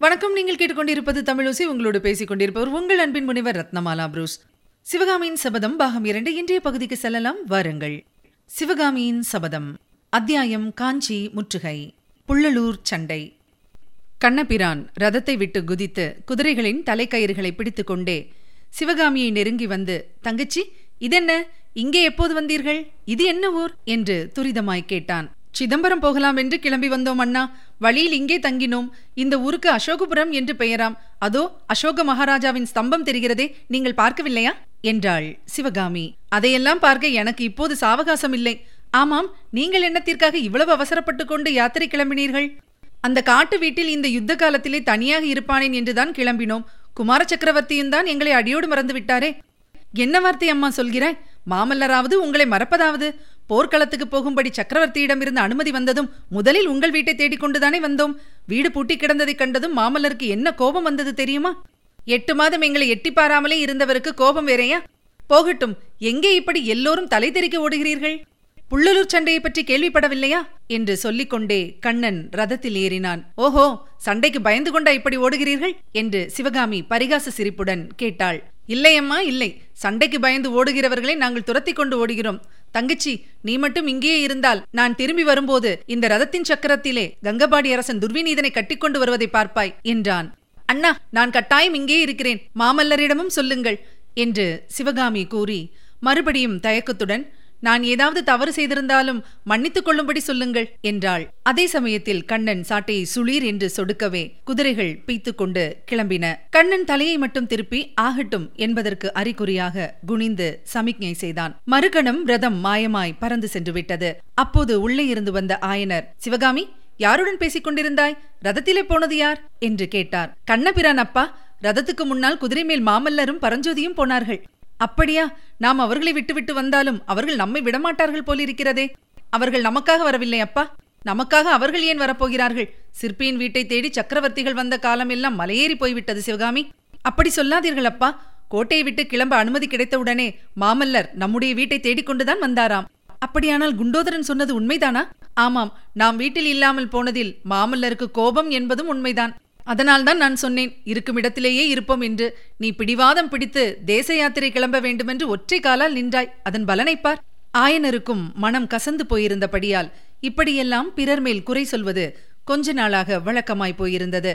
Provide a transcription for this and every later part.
வணக்கம். நீங்கள் கேட்டுக்கொண்டிருப்பது தமிழோசி உங்களோடு பேசிக் கொண்டிருப்பவர் உங்கள் அன்பின் முனைவர் ரத்னமாலா புரூஸ். சிவகாமியின் சபதம் பாகம் இரண்டு. இன்றைய பகுதிக்கு செல்லலாம். வாருங்கள். சிவகாமியின் சபதம். அத்தியாயம் காஞ்சி முற்றுகை. புள்ளலூர் சண்டை. கண்ணபிரான் ரதத்தை விட்டு குதித்து குதிரைகளின் தலைக்கயிறுகளை பிடித்துக் கொண்டே சிவகாமியை நெருங்கி வந்து தங்கச்சி இதென்ன? இங்கே எப்போது வந்தீர்கள்? இது என்ன ஊர்? என்று துரிதமாய் கேட்டான். சிதம்பரம் போகலாம் என்று கிளம்பி வந்தோம் அண்ணா. வழியில் இங்கே தங்கினோம். இந்த ஊருக்கு அசோகபுரம் என்று பெயராம். அதோ அசோக மகாராஜாவின் ஸ்தம்பம் தெரிகிறதே. நீங்கள் பார்க்கவில்லையா? என்றாள் சிவகாமி. அதையெல்லாம் பார்க்க எனக்கு இப்போது சாவகாசம் இல்லை ஆமாம் நீங்கள் என்னத்திற்காக இவ்வளவு அவசரப்பட்டு கொண்டு யாத்திரை கிளம்பினீர்கள்? அந்த காட்டு வீட்டில் இந்த யுத்த காலத்திலே தனியாக இருப்பானேன் என்றுதான் கிளம்பினோம். குமார சக்கரவர்த்தியும் தான் எங்களை அடியோடு மறந்து விட்டாரே என்ன வார்த்தை அம்மா சொல்கிறாய்? மாமல்லராவது உங்களை மறப்பதாவது? போர்க்களத்துக்கு போகும்படி சக்கரவர்த்தியிடமிருந்து அனுமதி வந்ததும் முதலில் உங்கள் வீட்டை தேடிக்கொண்டுதானே வந்தோம். வீடு பூட்டி கிடந்ததைக் கண்டதும் மாமல்லருக்கு என்ன கோபம் வந்தது தெரியுமா? எட்டு மாதம் எங்களை எட்டி பாராமலே இருந்தவருக்கு கோபம் வேறையா? போகட்டும் எங்கே இப்படி எல்லோரும் தலை தெறிக்க ஓடுகிறீர்கள்? புள்ளலூர் சண்டையை பற்றி கேள்விப்படவில்லையா? என்று சொல்லிக்கொண்டே கண்ணன் ரதத்தில் ஏறினான். ஓஹோ சண்டைக்கு பயந்து கொண்டா இப்படி ஓடுகிறீர்கள்? என்று சிவகாமி பரிகாச சிரிப்புடன் கேட்டாள். இல்லையம்மா இல்லை. சண்டைக்கு பயந்து ஓடுகிறவர்களை நாங்கள் துரத்தி கொண்டு ஓடுகிறோம். தங்கச்சி நீ மட்டும் இங்கேயே இருந்தால் நான் திரும்பி வரும்போது இந்த ரதத்தின் சக்கரத்திலே கங்கபாடி அரசன் துர்விநீதனை கட்டிக்கொண்டு வருவதை பார்ப்பாய் என்றான். அண்ணா நான் கட்டாயம் இங்கே இருக்கிறேன். மாமல்லரிடமும் சொல்லுங்கள் என்று சிவகாமி கூறி மறுபடியும் தயக்கத்துடன் நான் ஏதாவது தவறு செய்திருந்தாலும் மன்னித்துக் கொள்ளும்படி சொல்லுங்கள் என்றாள். அதே சமயத்தில் கண்ணன் சாட்டையை சுளீர் என்று சொடுக்கவே குதிரைகள் பீத்துக்கொண்டு கிளம்பின. கண்ணன் தலையை மட்டும் திருப்பி ஆகட்டும் என்பதற்கு அறிகுறியாக குனிந்து சமிக்ஞை செய்தான். மறுகணம் ரதம் மாயமாய் பறந்து சென்று விட்டது. அப்போது உள்ளே இருந்து வந்த ஆயனர் சிவகாமி யாருடன் பேசிக் கொண்டிருந்தாய்? ரதத்திலே போனது யார்? என்று கேட்டார். கண்ணபிரான் அப்பா ரதத்துக்கு முன்னால் குதிரை மேல் மாமல்லரும் பரஞ்சோதியும் போனார்கள். அப்படியா? நாம் அவர்களை விட்டுவிட்டு வந்தாலும் அவர்கள் நம்மை விடமாட்டார்கள் போலிருக்கிறதே. அவர்கள் நமக்காக வரவில்லை அப்பா. நமக்காக அவர்கள் ஏன் வரப்போகிறார்கள்? சிற்பியின் வீட்டை தேடி சக்கரவர்த்திகள் வந்த காலம் எல்லாம் மலையேறி போய்விட்டது சிவகாமி. அப்படி சொல்லாதீர்கள் அப்பா. கோட்டையை விட்டு கிளம்ப அனுமதி கிடைத்தவுடனே மாமல்லர் நம்முடைய வீட்டை தேடிக்கொண்டுதான் வந்தாராம். அப்படியானால் குண்டோதரன் சொன்னது உண்மைதானா? ஆமாம் நாம் வீட்டில் இல்லாமல் போனதில் மாமல்லருக்கு கோபம் என்பதும் உண்மைதான். அதனால்தான் நான் சொன்னேன் இருக்கும் இடத்திலேயே இருப்போம் என்று. நீ பிடிவாதம் பிடித்து தேச யாத்திரை கிளம்ப வேண்டுமென்று ஒற்றை காலால் நின்றாய். அதன் பலனைப்பார் ஆயனருக்கும் மனம் கசந்து போயிருந்தபடியால் இப்படியெல்லாம் பிறர் மேல் குறை சொல்வது கொஞ்ச நாளாக வழக்கமாய் போயிருந்தது.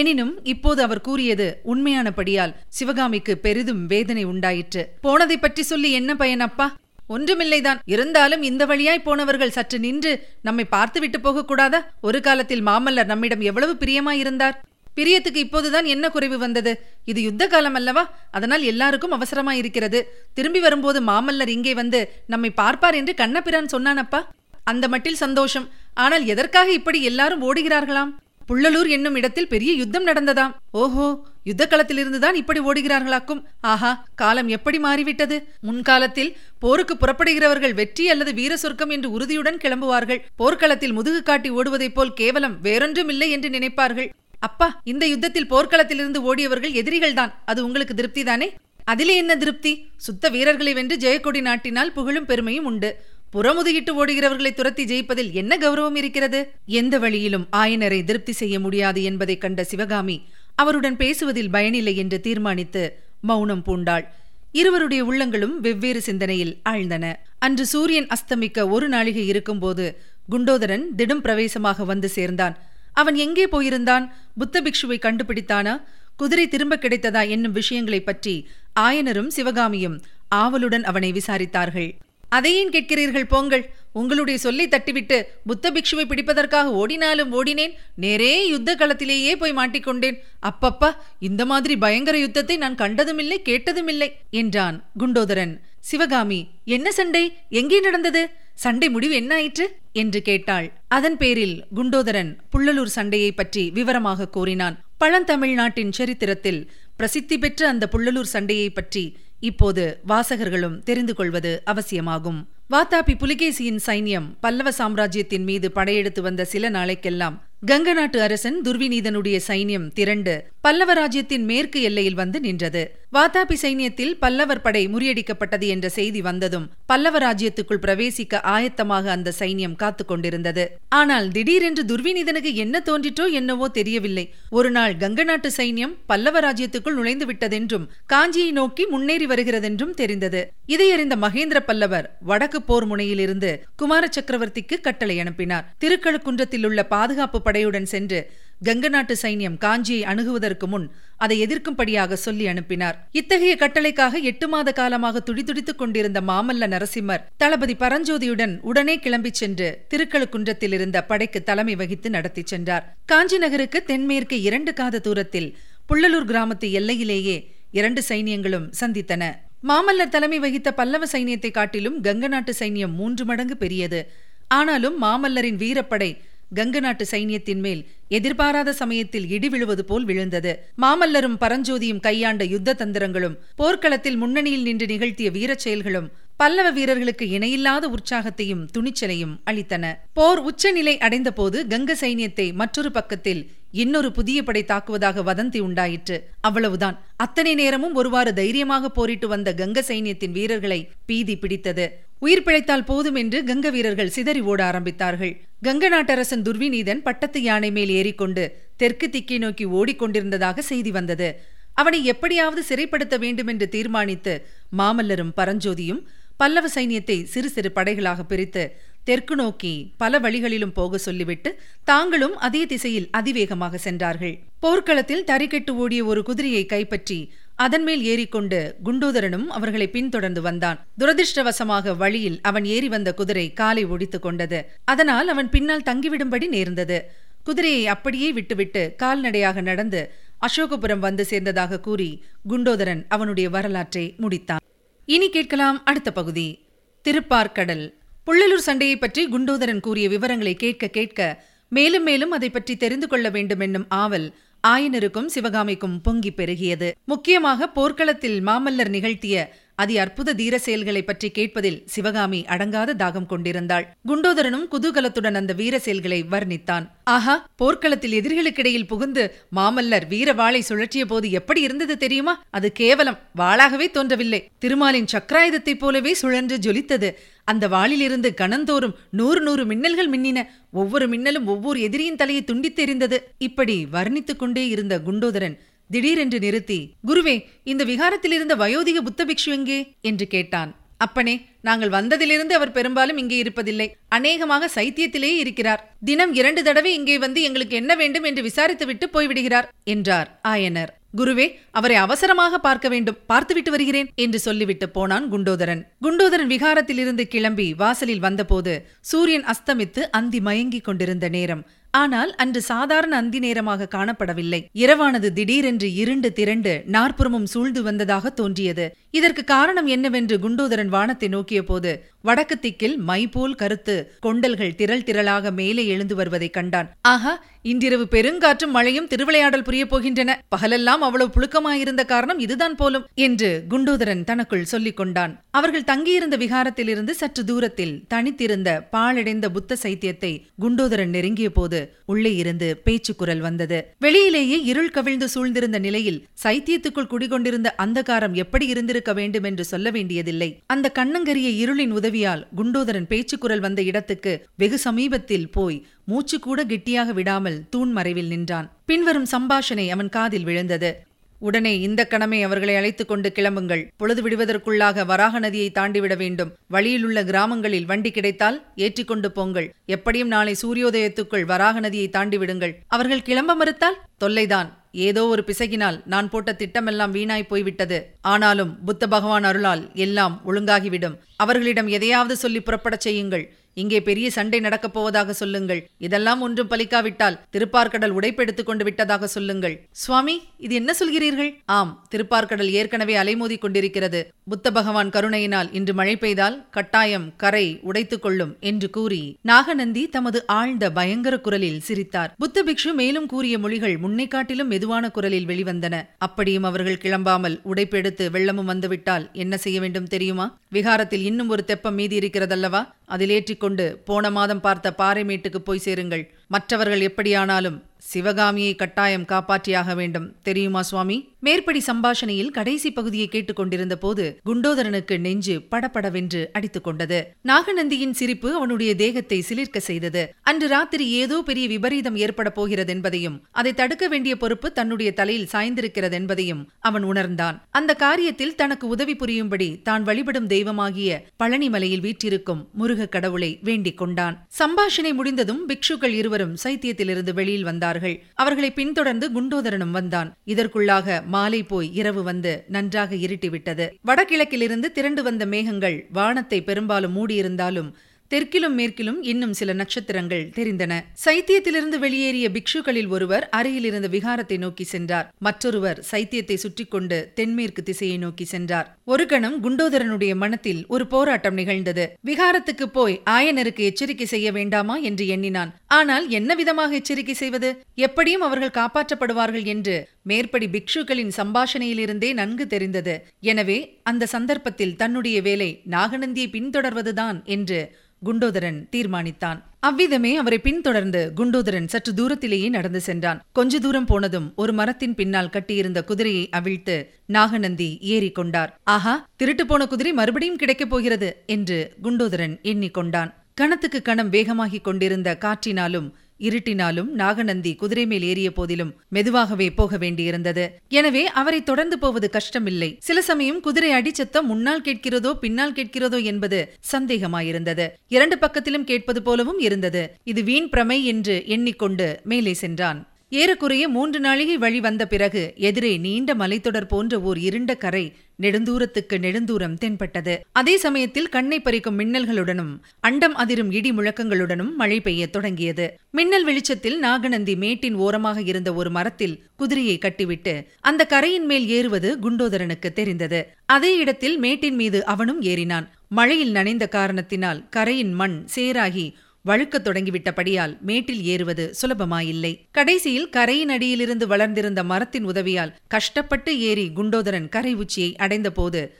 எனினும் இப்போது அவர் கூறியது உண்மையானபடியால் சிவகாமிக்கு பெரிதும் வேதனை உண்டாயிற்று. போனதை பற்றி சொல்லி என்ன பயன் அப்பா? ஒன்றுமில்லைதான். இருந்தாலும் இந்த வழியாய் போனவர்கள் சற்று நின்று நம்மை பார்த்துவிட்டு போகக்கூடாதா? ஒரு காலத்தில் மாமல்லர் நம்மிடம் எவ்வளவு பிரியமாயிருந்தார். பிரியத்துக்கு இப்போதுதான் என்ன குறைவு வந்தது? இது யுத்த காலம் அல்லவா? அதனால் எல்லாருக்கும் அவசரமாயிருக்கிறது. திரும்பி வரும்போது மாமல்லர் இங்கே வந்து நம்மை பார்ப்பார் என்று கண்ணபிரான் சொன்னானப்பா? அந்த மட்டில் சந்தோஷம். ஆனால் எதற்காக இப்படி எல்லாரும் ஓடுகிறார்களாம்? புள்ளலூர் என்னும் இடத்தில் பெரிய யுத்தம் நடந்ததாம். ஓஹோ யுத்த களத்திலிருந்துதான் இப்படி ஓடுகிறார்களாக்கும். ஆஹா காலம் எப்படி மாறிவிட்டது? முன்காலத்தில் போருக்கு புறப்படுகிறவர்கள் வெற்றி அல்லது வீர சொர்க்கம் என்று உறுதியுடன் கிளம்புவார்கள். போர்க்களத்தில் முதுகு காட்டி ஓடுவதைப் போல் கேவலம் வேறொன்றும் இல்லை என்று நினைப்பார்கள். அப்பா இந்த யுத்தத்தில் போர்க்களத்திலிருந்து ஓடியவர்கள் எதிரிகள்தான். அது உங்களுக்கு திருப்திதானே? அதிலே என்ன திருப்தி? சுத்த வீரர்களை வென்று ஜெயக்கொடி நாட்டினால் புகழும் பெருமையும் உண்டு. புறமுதுகிட்டு ஓடுகிறவர்களை துரத்தி ஜெயிப்பதில் என்ன கௌரவம் இருக்கிறது? எந்த வழியிலும் ஆயனரை திருப்தி செய்ய முடியாது என்பதை கண்ட சிவகாமி அவருடன் பேசுவதில் பயனில்லை என்று தீர்மானித்து மௌனம் பூண்டாள். இருவருடைய உள்ளங்களும் வெவ்வேறு சிந்தனையில் ஆழ்ந்தன. அன்று சூரியன் அஸ்தமிக்க ஒரு நாளிகை இருக்கும்போது குண்டோதரன் திடும் பிரவேசமாக வந்து சேர்ந்தான். அவன் எங்கே போயிருந்தான்? புத்த பிக்ஷுவை கண்டுபிடித்தானா? குதிரை திரும்ப கிடைத்ததா என்னும் விஷயங்களைப் பற்றி ஆயனரும் சிவகாமியும் ஆவலுடன் அவனை விசாரித்தார்கள். அதையேன் கேட்கிறீர்கள்? போங்கள். உங்களுடைய சொல்லை தட்டிவிட்டு புத்த பிக்ஷுவை பிடிப்பதற்காக ஓடினாலும் ஓடினேன். நேரே யுத்த களத்திலேயே போய் மாட்டிக்கொண்டேன். அப்பப்பா இந்த மாதிரி பயங்கர யுத்தத்தை நான் கண்டதுமில்லை கேட்டதுமில்லை என்றான் குண்டோதரன். சிவகாமி என்ன சண்டை? எங்கே நடந்தது? சண்டை முடிவு என்ன ஆயிற்று என்று கேட்டாள். அதன் பேரில் குண்டோதரன் புள்ளலூர் சண்டையை பற்றி விவரமாக கூறினான். பழந்தமிழ்நாட்டின் சரித்திரத்தில் பிரசித்தி பெற்ற அந்த புள்ளலூர் சண்டையை பற்றி இப்போது வாசகர்களும் தெரிந்து கொள்வது அவசியமாகும். வாத்தாபி புலிகேசியின் சைன்யம் பல்லவ சாம்ராஜ்யத்தின் மீது படையெடுத்து வந்த சில நாளைக்கெல்லாம் கங்க நாட்டு அரசன் துர்விநீதனுடைய சைன்யம் திரண்டு பல்லவ ராஜ்யத்தின் மேற்கு எல்லையில் வந்து நின்றது. வாதாபி சைன்யத்தில் பல்லவர் படை முறியடிக்கப்பட்டது என்ற செய்தி வந்ததும் பல்லவ ராஜ்யத்துக்குள் பிரவேசிக்க ஆயத்தமாக அந்த சைன்யம் காத்து கொண்டிருந்தது. ஆனால் திடீரென்று துர்விநீதனுக்கு என்ன தோன்றிற்றோ என்னவோ தெரியவில்லை. ஒரு நாள் கங்க நாட்டு சைன்யம் பல்லவ ராஜ்யத்துக்குள் நுழைந்து விட்டதென்றும் காஞ்சியை நோக்கி முன்னேறி வருகிறதென்றும் தெரிந்தது. இதையறிந்த மகேந்திர பல்லவர் வடக்கு போர் முனையிலிருந்து குமார சக்கரவர்த்திக்கு கட்டளை அனுப்பினார். திருக்கழுக்குன்றத்தில் உள்ள பாதுகாப்பு படையுடன் சென்று கங்க நாட்டு சைன்யம் காஞ்சியை அணுகுவதற்கு முன் அதை எதிர்க்கும்படியாக சொல்லி அனுப்பினார். இத்தகைய கட்டளைக்காக எட்டு மாத காலமாக துடிதுடித்துக் கொண்டிருந்த மாமல்ல நரசிம்மர் தளபதி பரஞ்சோதியுடன் உடனே கிளம்பிச் சென்று திருக்கழுக்குன்றத்தில் இருந்த படைக்கு தலைமை வகித்து நடத்தி சென்றார். காஞ்சி நகருக்கு தென்மேற்கு இரண்டு காத தூரத்தில் புள்ளலூர் கிராமத்து எல்லையிலேயே இரண்டு சைனியங்களும் சந்தித்தன. மாமல்லர் தலைமை வகித்த பல்லவ சைனியத்தை காட்டிலும் கங்க நாட்டு சைனியம் மூன்று மடங்கு பெரியது. ஆனாலும் மாமல்லரின் வீரப்படை கங்க நாட்டு சைனியத்தின் மேல் எதிர்பாராத சமயத்தில் இடி விழுவது போல் விழுந்தது. மாமல்லரும் பரஞ்சோதியும் கையாண்ட யுத்த தந்திரங்களும் போர்க்களத்தில் முன்னணியில் நின்று நிகழ்த்திய வீரச் செயல்களும் பல்லவ வீரர்களுக்கு இணையில்லாத உற்சாகத்தையும் துணிச்சலையும் அளித்தன. போர் உச்சநிலை அடைந்தபோது கங்க சைனியத்தை மற்றொரு பக்கத்தில் இன்னொரு புதிய படை தாக்குவதாக வதந்தி உண்டாயிற்று. அவ்வளவுதான். அத்தனை நேரமும் ஒருவாறு தைரியமாக போரிட்டு வந்த கங்க சைனியத்தின் வீரர்களை பீதி பிடித்தது. உயிர் பிழைத்தால் போதும் என்று கங்க வீரர்கள் சிதறி ஓட ஆரம்பித்தார்கள். கங்க நாட்டரசன் துர்விநீதன் பட்டத்து யானை மேல் ஏறிக்கொண்டு தெற்கு திக்கை நோக்கி ஓடிக்கொண்டிருந்ததாக செய்தி வந்தது. அவனை எப்படியாவது சிறைப்படுத்த வேண்டும் என்று தீர்மானித்து மாமல்லரும் பரஞ்சோதியும் பல்லவ சைனியத்தை சிறு சிறு படைகளாக பிரித்து தெற்கு நோக்கி பல வழிகளிலும் போக சொல்லிவிட்டு தாங்களும் அதே திசையில் அதிவேகமாக சென்றார்கள். போர்க்களத்தில் தறிக்கெட்டு ஓடிய ஒரு குதிரையை கைப்பற்றி அதன் மேல் ஏறிக்கொண்டு குண்டோதரனும் அவர்களை பின்தொடர்ந்து வந்தான். துரதிருஷ்டவசமாக வழியில் அவன் ஏறி வந்த குதிரை காலை ஒடித்துக் கொண்டது. அதனால் அவன் பின்னால் தங்கிவிடும்படி நேர்ந்தது. குதிரையை அப்படியே விட்டுவிட்டு கால்நடையாக நடந்து அசோகபுரம் வந்து சேர்ந்ததாக கூறி குண்டோதரன் அவனுடைய வரலாற்றை முடித்தான். இனி கேட்கலாம் அடுத்த பகுதி. திருப்பார்கடல். புள்ளலூர் சண்டையை பற்றி குண்டோதரன் கூறிய விவரங்களை கேட்க கேட்க மேலும் மேலும் அதை பற்றி தெரிந்து கொள்ள வேண்டும் என்னும் ஆவல் ஆயனருக்கும் சிவகாமிக்கும் பொங்கி பெருகியது. முக்கியமாக போர்க்களத்தில் மாமல்லர் நிகழ்த்திய அதி அற்புத தீர செயல்களை பற்றி கேட்பதில் சிவகாமி அடங்காத தாகம் கொண்டிருந்தாள். குண்டோதரனும் குதூகலத்துடன் அந்த வீர செயல்களை வர்ணித்தான். ஆஹா போர்க்களத்தில் எதிரிகளுக்கிடையில் புகுந்து மாமல்லர் வீர வாளை சுழற்றிய போது எப்படி இருந்தது தெரியுமா? அது கேவலம் வாளாகவே தோன்றவில்லை. திருமாலின் சக்கராயுதத்தைப் போலவே சுழன்று ஜொலித்தது. அந்த வாளிலிருந்து கணந்தோறும் நூறு நூறு மின்னல்கள் மின்னின. ஒவ்வொரு மின்னலும் ஒவ்வொரு எதிரியின் தலையை துண்டித்தெறிந்தது இப்படி வர்ணித்துக் கொண்டே இருந்த குண்டோதரன் திடீரென்று நிறுத்தி குருவே இந்த விகாரத்தில் இருந்த வயோதிக புத்த பிக்ஷு எங்கே? என்று கேட்டான். அப்பனே நாங்கள் வந்ததிலிருந்து அவர் பெரும்பாலும் இங்கே இருப்பதில்லை. அநேகமாக சைத்தியத்திலேயே இருக்கிறார். தினம் இரண்டு தடவை இங்கே வந்து எங்களுக்கு என்ன வேண்டும் என்று விசாரித்துவிட்டு போய்விடுகிறார் என்றார் ஆயனர். குருவே அவரை அவசரமாக பார்க்க வேண்டும். பார்த்துவிட்டு வருகிறேன் என்று சொல்லிவிட்டு போனான் குண்டோதரன். குண்டோதரன் விகாரத்திலிருந்து கிளம்பி வாசலில் வந்தபோது சூரியன் அஸ்தமித்து அந்தி மயங்கிக் கொண்டிருந்த நேரம். ஆனால் அன்று சாதாரண அந்தி நேரமாக காணப்படவில்லை. இரவானது திடீரென்று இருண்டு திரண்டு நாற்புறமும் சூழ்ந்து வந்ததாக தோன்றியது. இதற்கு காரணம் என்னவென்று குண்டோதரன் வானத்தை நோக்கிய போது வடக்கு திக்கில் மை போல் கருத்து கொண்டல்கள் திரள் திரளாக மேலே எழுந்து வருவதைக் கண்டான். ஆஹா இன்றிரவு பெருங்காற்றும் மழையும் திருவிளையாடல் புரியப் போகின்றன. பகலெல்லாம் அவ்வளவு புழுக்கமாயிருந்த காரணம் இதுதான் போலும் என்று குண்டோதரன் தனக்குள் சொல்லிக் கொண்டான். அவர்கள் தங்கியிருந்த விகாரத்திலிருந்து சற்று தூரத்தில் தனித்திருந்த பாழடைந்த புத்த சைத்தியத்தை குண்டோதரன் நெருங்கிய போது உள்ளே இருந்து பேச்சு குரல் வந்தது. வெளியிலேயே இருள் கவிழ்ந்து சூழ்ந்திருந்த நிலையில் சைத்தியத்துக்குள் குடிகொண்டிருந்த அந்தகாரம் எப்படி இருந்திருக்க வேண்டும் என்று சொல்ல வேண்டியதில்லை. அந்த கண்ணங்கரிய இருளின் உதவியால் குண்டோதரன் பேச்சு குரல் வந்த இடத்துக்கு வெகு சமீபத்தில் போய் மூச்சு கூட கெட்டியாக விடாமல் தூண் மறைவில் நின்றான். பின்வரும் சம்பாஷணை அவன் காதில் விழுந்தது. உடனே இந்த கணமே அவர்களை அழைத்துக் கொண்டு கிளம்புங்கள். பொழுது விடுவதற்குள்ளாக வராக நதியை தாண்டிவிட வேண்டும். வழியிலுள்ள கிராமங்களில் வண்டி கிடைத்தால் ஏற்றிக்கொண்டு போங்கள். எப்படியும் நாளை சூரியோதயத்துக்குள் வராக நதியை தாண்டி விடுங்கள் அவர்கள் கிளம்ப மறுத்தால்? தொல்லைதான். ஏதோ ஒரு பிசகினால் நான் போட்ட திட்டமெல்லாம் வீணாய் போய்விட்டது. ஆனாலும் புத்த பகவான் அருளால் எல்லாம் ஒழுங்காகிவிடும். அவர்களிடம் எதையாவது சொல்லி புறப்படச் செய்யுங்கள். இங்கே பெரிய சண்டை நடக்கப் போவதாக சொல்லுங்கள். இதெல்லாம் ஒன்றும் பலிக்காவிட்டால் திருப்பார்கடல் உடைப்பெடுத்துக் கொண்டு விட்டதாக சொல்லுங்கள். சுவாமி இது என்ன சொல்கிறீர்கள்? ஆம் திருப்பார்கடல் ஏற்கனவே அலைமோதி கொண்டிருக்கிறது. புத்த பகவான் கருணையினால் இன்று மழை பெய்தால் கட்டாயம் கரை உடைத்துக் கொள்ளும் என்று கூறி நாகநந்தி தமது ஆழ்ந்த பயங்கர குரலில் சிரித்தார். புத்த பிக்ஷு மேலும் கூறிய மொழிகள் முன்னை காட்டிலும் மெதுவான குரலில் வெளிவந்தன. அப்படியும் அவர்கள் கிளம்பாமல் உடைப்பெடுத்து வெள்ளமும் வந்துவிட்டால் என்ன செய்ய வேண்டும் தெரியுமா? விகாரத்தில் இன்னும் ஒரு தெப்பம் மீதி இருக்கிறதல்லவா? அதில் ஏற்றிக்கொண்டு போன மாதம் பார்த்த பாறைமேட்டுக்கு போய் சேருங்கள். மற்றவர்கள் எப்படியானாலும் சிவகாமியை கட்டாயம் காப்பாற்றியாக வேண்டும். தெரியுமா சுவாமி? மேற்படி சம்பாஷணையில் கடைசி பகுதியை கேட்டுக்கொண்டிருந்த போது குண்டோதரனுக்கு நெஞ்சு படபடவென்று அடித்துக் கொண்டது. நாகநந்தியின் சிரிப்பு அவனுடைய தேகத்தை சிலிர்க்க செய்தது. அன்று ராத்திரி ஏதோ பெரிய விபரீதம் ஏற்பட போகிறது என்பதையும் அதை தடுக்க வேண்டிய பொறுப்பு தன்னுடைய தலையில் சாய்ந்திருக்கிறது என்பதையும் அவன் உணர்ந்தான். அந்த காரியத்தில் தனக்கு உதவி புரியும்படி தான் வழிபடும் தெய்வமாகிய பழனிமலையில் வீற்றிருக்கும் முருகக் கடவுளை வேண்டிக் கொண்டான். சம்பாஷணை முடிந்ததும் பிக்ஷுக்கள் இருவர் இருவரும் சைத்தியத்திலிருந்து வெளியில் வந்தார்கள். அவர்களை பின்தொடர்ந்து குண்டோதரனும் வந்தான். இதற்குள்ளாக மாலை போய் இரவு வந்து நன்றாக இருட்டிவிட்டது. வடகிழக்கிலிருந்து திரண்டு வந்த மேகங்கள் வானத்தை பெரும்பாலும் மூடியிருந்தாலும் தெற்கிலும் மேற்கிலும் இன்னும் சில நட்சத்திரங்கள் தெரிந்தன. சைத்தியத்திலிருந்து வெளியேறிய பிக்ஷுக்களில் ஒருவர் அருகில் இருந்த விகாரத்தை நோக்கி சென்றார். மற்றொருவர் சைத்தியத்தை சுற்றி கொண்டு தென்மேற்கு திசையை நோக்கி சென்றார். ஒரு கணம் குண்டோதரனுடைய மனத்தில் ஒரு போராட்டம் நிகழ்ந்தது. விகாரத்துக்கு போய் ஆயனருக்கு எச்சரிக்கை செய்ய வேண்டாமா என்று எண்ணினான். ஆனால் என்ன விதமாக எச்சரிக்கை செய்வது? எப்படியும் அவர்கள் காப்பாற்றப்படுவார்கள் என்று மேற்படி பிக்ஷுக்களின் சம்பாஷணையிலிருந்தே நன்கு தெரிந்தது. எனவே அந்த சந்தர்ப்பத்தில் தன்னுடைய வேலை நாகநந்தியை பின்தொடர்வதுதான் என்று குண்டோதரன் தீர்மானித்தான். அவ்விதமே அவரை பின்தொடர்ந்து குண்டோதரன் சற்று தூரத்திலேயே நடந்து சென்றான். கொஞ்ச தூரம் போனதும் ஒரு மரத்தின் பின்னால் கட்டியிருந்த குதிரையை அவிழ்த்து நாகநந்தி ஏறிக்கொண்டார் ஆஹா திருட்டு போன குதிரை மறுபடியும் கிடைக்கப் போகிறது என்று குண்டோதரன் எண்ணிக்கொண்டான் கணத்துக்கு கணம் வேகமாகிக் கொண்டிருந்த காற்றினாலும் இருட்டினாலும் நாகநந்தி குதிரை மேல் ஏறிய போதிலும் மெதுவாகவே போக வேண்டியிருந்தது. எனவே அவரை தொடர்ந்து போவது கஷ்டமில்லை. சில சமயம் குதிரை அடிச்சத்தம் முன்னால் கேட்கிறதோ பின்னால் கேட்கிறதோ என்பது சந்தேகமாயிருந்தது. இரண்டு பக்கத்திலும் கேட்பது போலவும் இருந்தது. இது வீண் பிரமை என்று எண்ணிக்கொண்டு மேலே சென்றான். ஏறக்குறைய மூன்று நாளிகை வழி வந்த பிறகு எதிரே நீண்ட மலைத்தொடர் போன்ற ஓர் இருண்ட கரை நெடுந்தூரத்துக்கு நெடுந்தூரம் தென்பட்டது. அதே சமயத்தில் கண்ணை பறிக்கும் மின்னல்களுடனும் அண்டம் அதிரும் இடி முழக்கங்களுடனும் மழை பெய்யத் தொடங்கியது. மின்னல் வெளிச்சத்தில் நாகநந்தி மேட்டின் ஓரமாக இருந்த ஒரு மரத்தில் குதிரையை கட்டிவிட்டு அந்த கரையின் மேல் ஏறுவது குண்டோதரனுக்கு தெரிந்தது. அதே இடத்தில் மேட்டின் மீது அவனும் ஏறினான். மழையில் நனைந்த காரணத்தினால் கரையின் மண் சேராகி வழுக்கத் தொடங்கிவிட்டபடியால் மேட்டில் ஏறுவது சுலபமாயில்லை. கடைசியில் கரையின் அடியிலிருந்து வளர்ந்திருந்த மரத்தின் உதவியால் கஷ்டப்பட்டு ஏறி குண்டோதரன் கரை உச்சியை அடைந்தபோது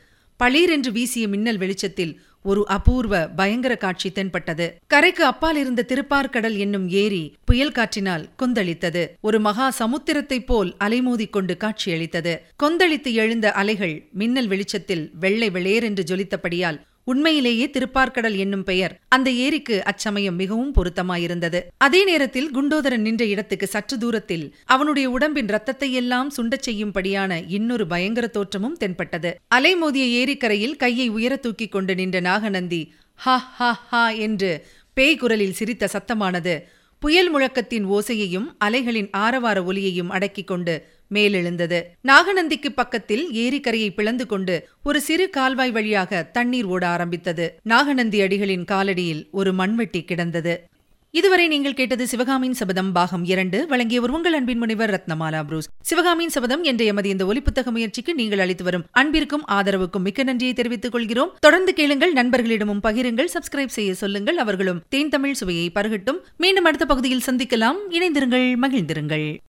பளீரென்று வீசிய மின்னல் வெளிச்சத்தில் ஒரு அபூர்வ பயங்கர காட்சி தென்பட்டது. கரைக்கு அப்பால் இருந்த திருப்பார்கடல் என்னும் ஏரி புயல் காற்றினால் கொந்தளித்தது. ஒரு மகா சமுத்திரத்தைப் போல் அலைமோதிக் கொண்டு காட்சியளித்தது. கொந்தளித்து எழுந்த அலைகள் மின்னல் வெளிச்சத்தில் வெள்ளை வெளேரென்று ஜொலித்தபடியால் உண்மையிலேயே திருப்பார்கடல் என்னும் பெயர். அந்த ஏரிக்கு அச்சமயம் மிகவும் பொருத்தமாயிருந்தது. அதே நேரத்தில் குண்டோதரன் நின்ற இடத்துக்கு சற்று தூரத்தில் அவனுடைய உடம்பின் ரத்தத்தை எல்லாம் சுண்டச் செய்யும்படியான இன்னொரு பயங்கர தோற்றமும் தென்பட்டது. அலைமோதிய ஏரிக்கரையில் கையை உயர தூக்கிக் கொண்டு நின்ற நாகநந்தி ஹா ஹா ஹா என்று பேய் குரலில் சிரித்த சத்தமானது புயல் முழக்கத்தின் ஓசையையும் அலைகளின் ஆரவார ஒலியையும் அடக்கிக் கொண்டு மேலெழுந்தது. நாகநந்திக்கு பக்கத்தில் ஏரிக்கரையை பிளந்து கொண்டு ஒரு சிறு கால்வாய் வழியாக தண்ணீர் ஓட ஆரம்பித்தது. நாகநந்தி அடிகளின் காலடியில் ஒரு மண்வெட்டி கிடந்தது. இதுவரை நீங்கள் கேட்டது சிவகாமியின் சபதம் பாகம் இரண்டு. வழங்கியவர் உங்கள் அன்பின் முனைவர் ரத்னமாலா புரூஸ். சிவகாமியின் சபதம் என்ற எமது இந்த ஒலிப்புத்தக முயற்சிக்கு நீங்கள் அளித்து வரும் அன்பிற்கும் ஆதரவுக்கும் மிக்க நன்றியை தெரிவித்துக் கொள்கிறோம். தொடர்ந்து கேளுங்கள் நண்பர்களிடமும் பகிருங்கள் சப்ஸ்கிரைப் செய்ய சொல்லுங்கள் அவர்களும் தேன் தமிழ் சுவையை பருகட்டும். மீண்டும் அடுத்த பகுதியில் சந்திக்கலாம். இணைந்திருங்கள் மகிழ்ந்திருங்கள்.